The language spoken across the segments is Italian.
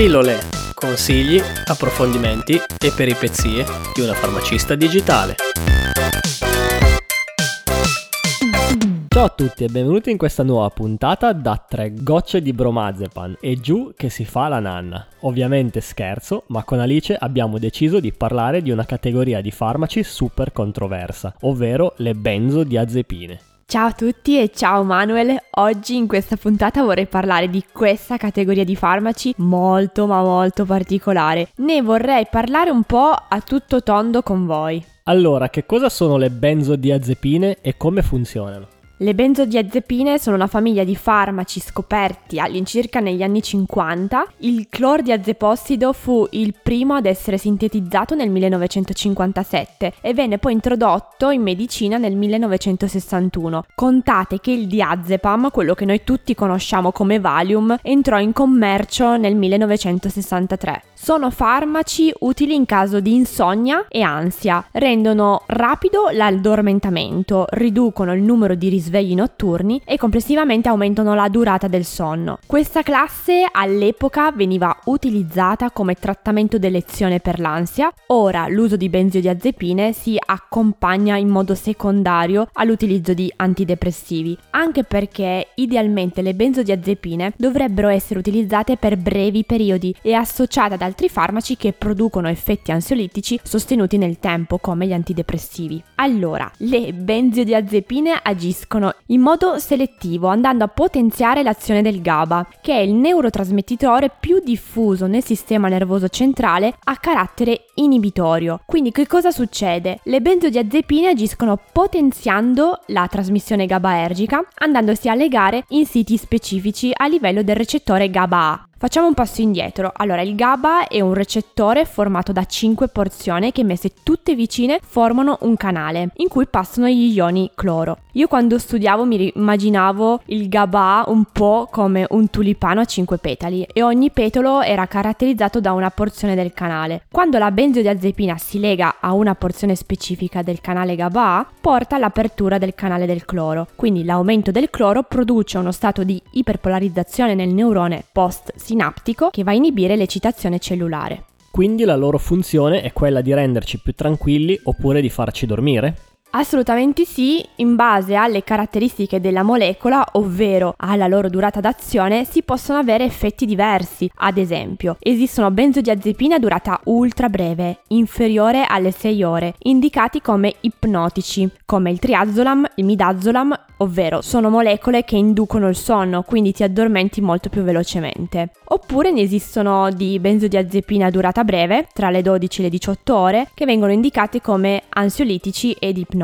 Pillole, consigli, approfondimenti e peripezie di una farmacista digitale. Ciao a tutti e benvenuti in questa nuova puntata da tre gocce di bromazepam e giù che si fa la nanna. Ovviamente scherzo, ma con Alice abbiamo deciso di parlare di una categoria di farmaci super controversa, ovvero le benzodiazepine. Ciao a tutti e ciao Manuel, oggi in questa puntata vorrei parlare di questa categoria di farmaci molto ma molto particolare. Ne vorrei parlare un po' a tutto tondo con voi. Allora, che cosa sono le benzodiazepine e come funzionano? Le benzodiazepine sono una famiglia di farmaci scoperti all'incirca negli anni 50. Il clordiazepossido fu il primo ad essere sintetizzato nel 1957 e venne poi introdotto in medicina nel 1961. Contate che il diazepam, quello che noi tutti conosciamo come Valium, entrò in commercio nel 1963. Sono farmaci utili in caso di insonnia e ansia, rendono rapido l'addormentamento, riducono il numero di risvegli notturni e complessivamente aumentano la durata del sonno. Questa classe all'epoca veniva utilizzata come trattamento d'elezione per l'ansia, ora l'uso di benzodiazepine si accompagna in modo secondario all'utilizzo di antidepressivi, anche perché idealmente le benzodiazepine dovrebbero essere utilizzate per brevi periodi e associate ad altri farmaci che producono effetti ansiolitici sostenuti nel tempo, come gli antidepressivi. Allora, le benzodiazepine agiscono in modo selettivo, andando a potenziare l'azione del GABA, che è il neurotrasmettitore più diffuso nel sistema nervoso centrale a carattere inibitorio. Quindi che cosa succede? Le benzodiazepine agiscono potenziando la trasmissione GABAergica, andandosi a legare in siti specifici a livello del recettore GABA-A. Facciamo un passo indietro. Allora, il GABA è un recettore formato da 5 porzioni che messe tutte vicine formano un canale in cui passano gli ioni cloro. Io quando studiavo mi immaginavo il GABA un po' come un tulipano a 5 petali e ogni petalo era caratterizzato da una porzione del canale. Quando la benzodiazepina si lega a una porzione specifica del canale GABA, porta all'apertura del canale del cloro. Quindi l'aumento del cloro produce uno stato di iperpolarizzazione nel neurone post sinaptico che va a inibire l'eccitazione cellulare. Quindi la loro funzione è quella di renderci più tranquilli oppure di farci dormire? Assolutamente sì, in base alle caratteristiche della molecola, ovvero alla loro durata d'azione, si possono avere effetti diversi. Ad esempio, esistono benzodiazepine a durata ultra breve, inferiore alle 6 ore, indicati come ipnotici, come il triazolam, il midazolam, ovvero sono molecole che inducono il sonno, quindi ti addormenti molto più velocemente. Oppure ne esistono di benzodiazepine a durata breve, tra le 12 e le 18 ore, che vengono indicati come ansiolitici ed ipnotici,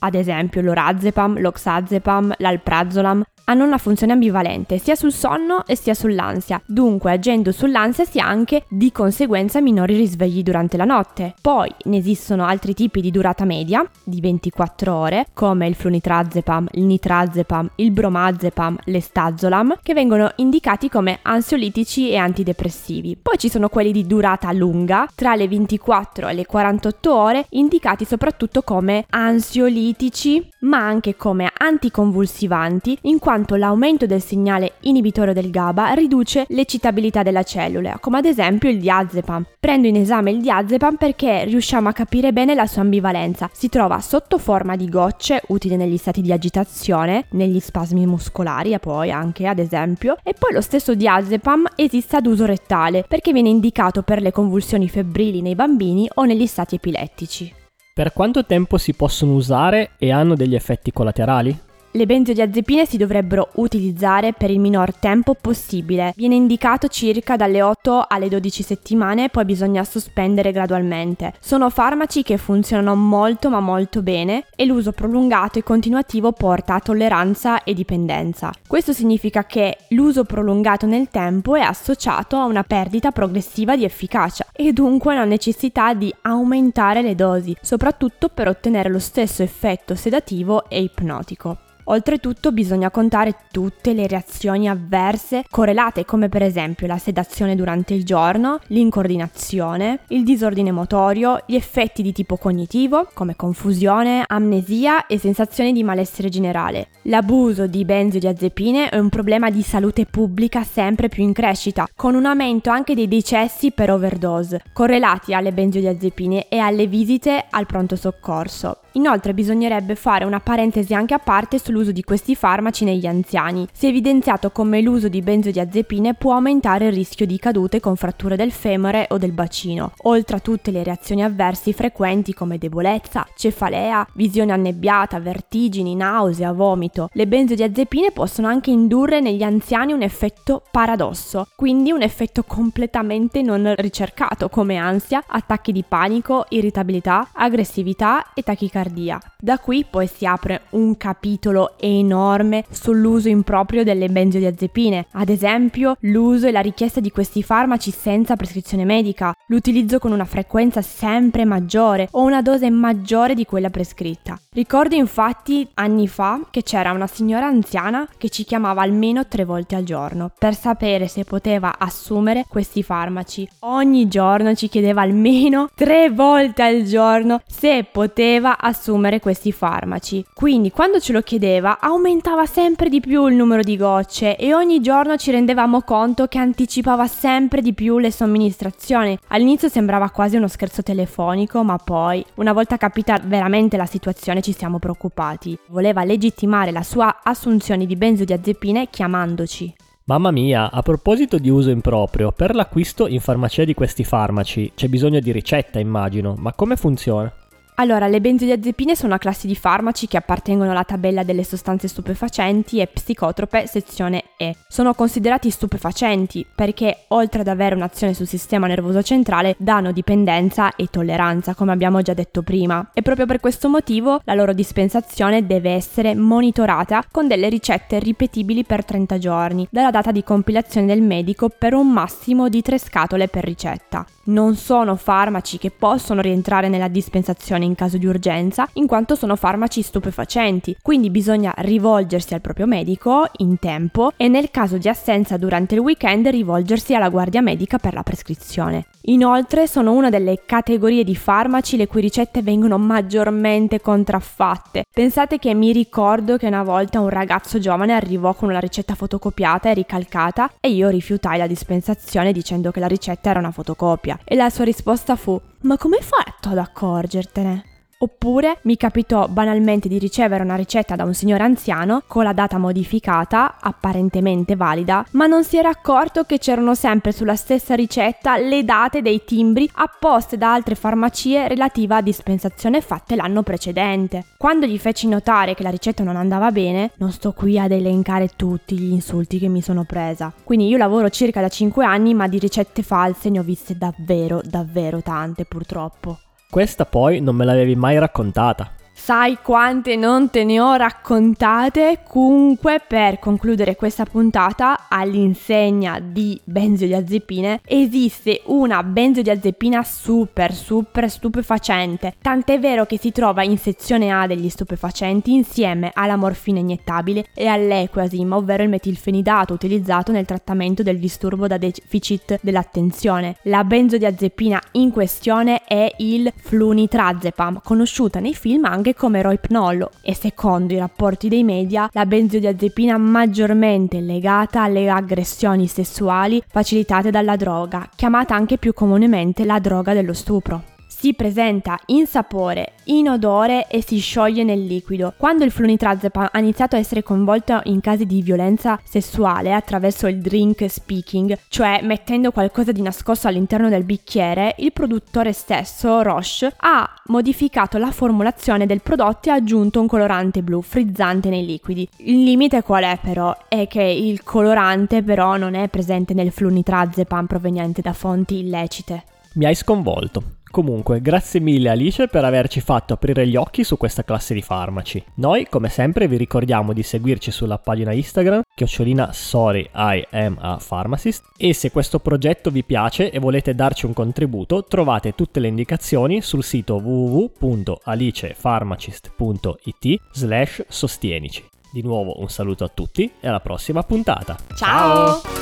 ad esempio l'orazepam, l'oxazepam, l'alprazolam, hanno una funzione ambivalente sia sul sonno e sia sull'ansia, dunque agendo sull'ansia si ha anche di conseguenza minori risvegli durante la notte. Poi ne esistono altri tipi di durata media, di 24 ore, come il flunitrazepam, il nitrazepam, il bromazepam, l'estazolam, che vengono indicati come ansiolitici e antidepressivi. Poi ci sono quelli di durata lunga, tra le 24 e le 48 ore, indicati soprattutto come ansiolitici, ma anche come anticonvulsivanti, in quanto quanto l'aumento del segnale inibitorio del GABA riduce l'eccitabilità della cellula, come ad esempio il diazepam. Prendo in esame il diazepam perché riusciamo a capire bene la sua ambivalenza. Si trova sotto forma di gocce, utili negli stati di agitazione, negli spasmi muscolari, e poi anche ad esempio, e poi lo stesso diazepam esiste ad uso rettale perché viene indicato per le convulsioni febbrili nei bambini o negli stati epilettici. Per quanto tempo si possono usare e hanno degli effetti collaterali? Le benzodiazepine si dovrebbero utilizzare per il minor tempo possibile. Viene indicato circa dalle 8 alle 12 settimane, poi bisogna sospendere gradualmente. Sono farmaci che funzionano molto ma molto bene e l'uso prolungato e continuativo porta a tolleranza e dipendenza. Questo significa che l'uso prolungato nel tempo è associato a una perdita progressiva di efficacia e dunque una necessità di aumentare le dosi, soprattutto per ottenere lo stesso effetto sedativo e ipnotico. Oltretutto bisogna contare tutte le reazioni avverse correlate come per esempio la sedazione durante il giorno, l'incoordinazione, il disordine motorio, gli effetti di tipo cognitivo come confusione, amnesia e sensazioni di malessere generale. L'abuso di benzodiazepine è un problema di salute pubblica sempre più in crescita, con un aumento anche dei decessi per overdose, correlati alle benzodiazepine e alle visite al pronto soccorso. Inoltre bisognerebbe fare una parentesi anche a parte sull'uso di questi farmaci negli anziani. Si è evidenziato come l'uso di benzodiazepine può aumentare il rischio di cadute con fratture del femore o del bacino, oltre a tutte le reazioni avversi frequenti come debolezza, cefalea, visione annebbiata, vertigini, nausea, vomito. Le benzodiazepine possono anche indurre negli anziani un effetto paradosso, quindi un effetto completamente non ricercato come ansia, attacchi di panico, irritabilità, aggressività e tachicardia tachicardia. Da qui poi si apre un capitolo enorme sull'uso improprio delle benzodiazepine, ad esempio l'uso e la richiesta di questi farmaci senza prescrizione medica, l'utilizzo con una frequenza sempre maggiore o una dose maggiore di quella prescritta. Ricordo infatti anni fa che c'era una signora anziana che ci chiamava almeno tre volte al giorno per sapere se poteva assumere questi farmaci. Ogni giorno ci chiedeva almeno tre volte al giorno se poteva assumere questi farmaci. Quindi quando ce lo chiedeva aumentava sempre di più il numero di gocce e ogni giorno ci rendevamo conto che anticipava sempre di più le somministrazioni. All'inizio sembrava quasi uno scherzo telefonico, ma poi, una volta capita veramente la situazione, ci siamo preoccupati. Voleva legittimare la sua assunzione di benzodiazepine chiamandoci. Mamma mia, a proposito di uso improprio, per l'acquisto in farmacia di questi farmaci c'è bisogno di ricetta, immagino, ma come funziona? Allora, le benzodiazepine sono una classe di farmaci che appartengono alla tabella delle sostanze stupefacenti e psicotrope sezione E. Sono considerati stupefacenti perché, oltre ad avere un'azione sul sistema nervoso centrale, danno dipendenza e tolleranza, come abbiamo già detto prima. E proprio per questo motivo la loro dispensazione deve essere monitorata con delle ricette ripetibili per 30 giorni, dalla data di compilazione del medico per un massimo di 3 scatole per ricetta. Non sono farmaci che possono rientrare nella dispensazione in caso di urgenza, in quanto sono farmaci stupefacenti, quindi bisogna rivolgersi al proprio medico in tempo e nel caso di assenza durante il weekend rivolgersi alla guardia medica per la prescrizione. Inoltre sono una delle categorie di farmaci le cui ricette vengono maggiormente contraffatte. Pensate che mi ricordo che una volta un ragazzo giovane arrivò con una ricetta fotocopiata e ricalcata e io rifiutai la dispensazione dicendo che la ricetta era una fotocopia e la sua risposta fu ma come hai fatto ad accorgertene? Oppure mi capitò banalmente di ricevere una ricetta da un signore anziano con la data modificata, apparentemente valida, ma non si era accorto che c'erano sempre sulla stessa ricetta le date dei timbri apposte da altre farmacie relative a dispensazione fatte l'anno precedente. Quando gli feci notare che la ricetta non andava bene, non sto qui ad elencare tutti gli insulti che mi sono presa. Quindi io lavoro circa da 5 anni, ma di ricette false ne ho viste davvero, davvero tante purtroppo. Questa poi non me l'avevi mai raccontata. Sai quante non te ne ho raccontate? Comunque, per concludere questa puntata, all'insegna di benzodiazepine, esiste una benzodiazepina super, super stupefacente. Tant'è vero che si trova in sezione A degli stupefacenti insieme alla morfina iniettabile e all'equasim, ovvero il metilfenidato utilizzato nel trattamento del disturbo da deficit dell'attenzione. La benzodiazepina in questione è il flunitrazepam, conosciuta nei film anche come roipnol e secondo i rapporti dei media la benzodiazepina maggiormente legata alle aggressioni sessuali facilitate dalla droga, chiamata anche più comunemente la droga dello stupro si presenta in sapore, in odore e si scioglie nel liquido. Quando il flunitrazepam ha iniziato a essere coinvolto in casi di violenza sessuale attraverso il drink speaking, cioè mettendo qualcosa di nascosto all'interno del bicchiere, il produttore stesso, Roche, ha modificato la formulazione del prodotto e ha aggiunto un colorante blu frizzante nei liquidi. Il limite qual è però? È che il colorante però non è presente nel flunitrazepam proveniente da fonti illecite. Mi hai sconvolto. Comunque, grazie mille Alice per averci fatto aprire gli occhi su questa classe di farmaci. Noi, come sempre, vi ricordiamo di seguirci sulla pagina Instagram, chiocciolina sorry I am a pharmacist, e se questo progetto vi piace e volete darci un contributo, trovate tutte le indicazioni sul sito www.alicepharmacist.it slash sostienici. Di nuovo un saluto a tutti e alla prossima puntata. Ciao!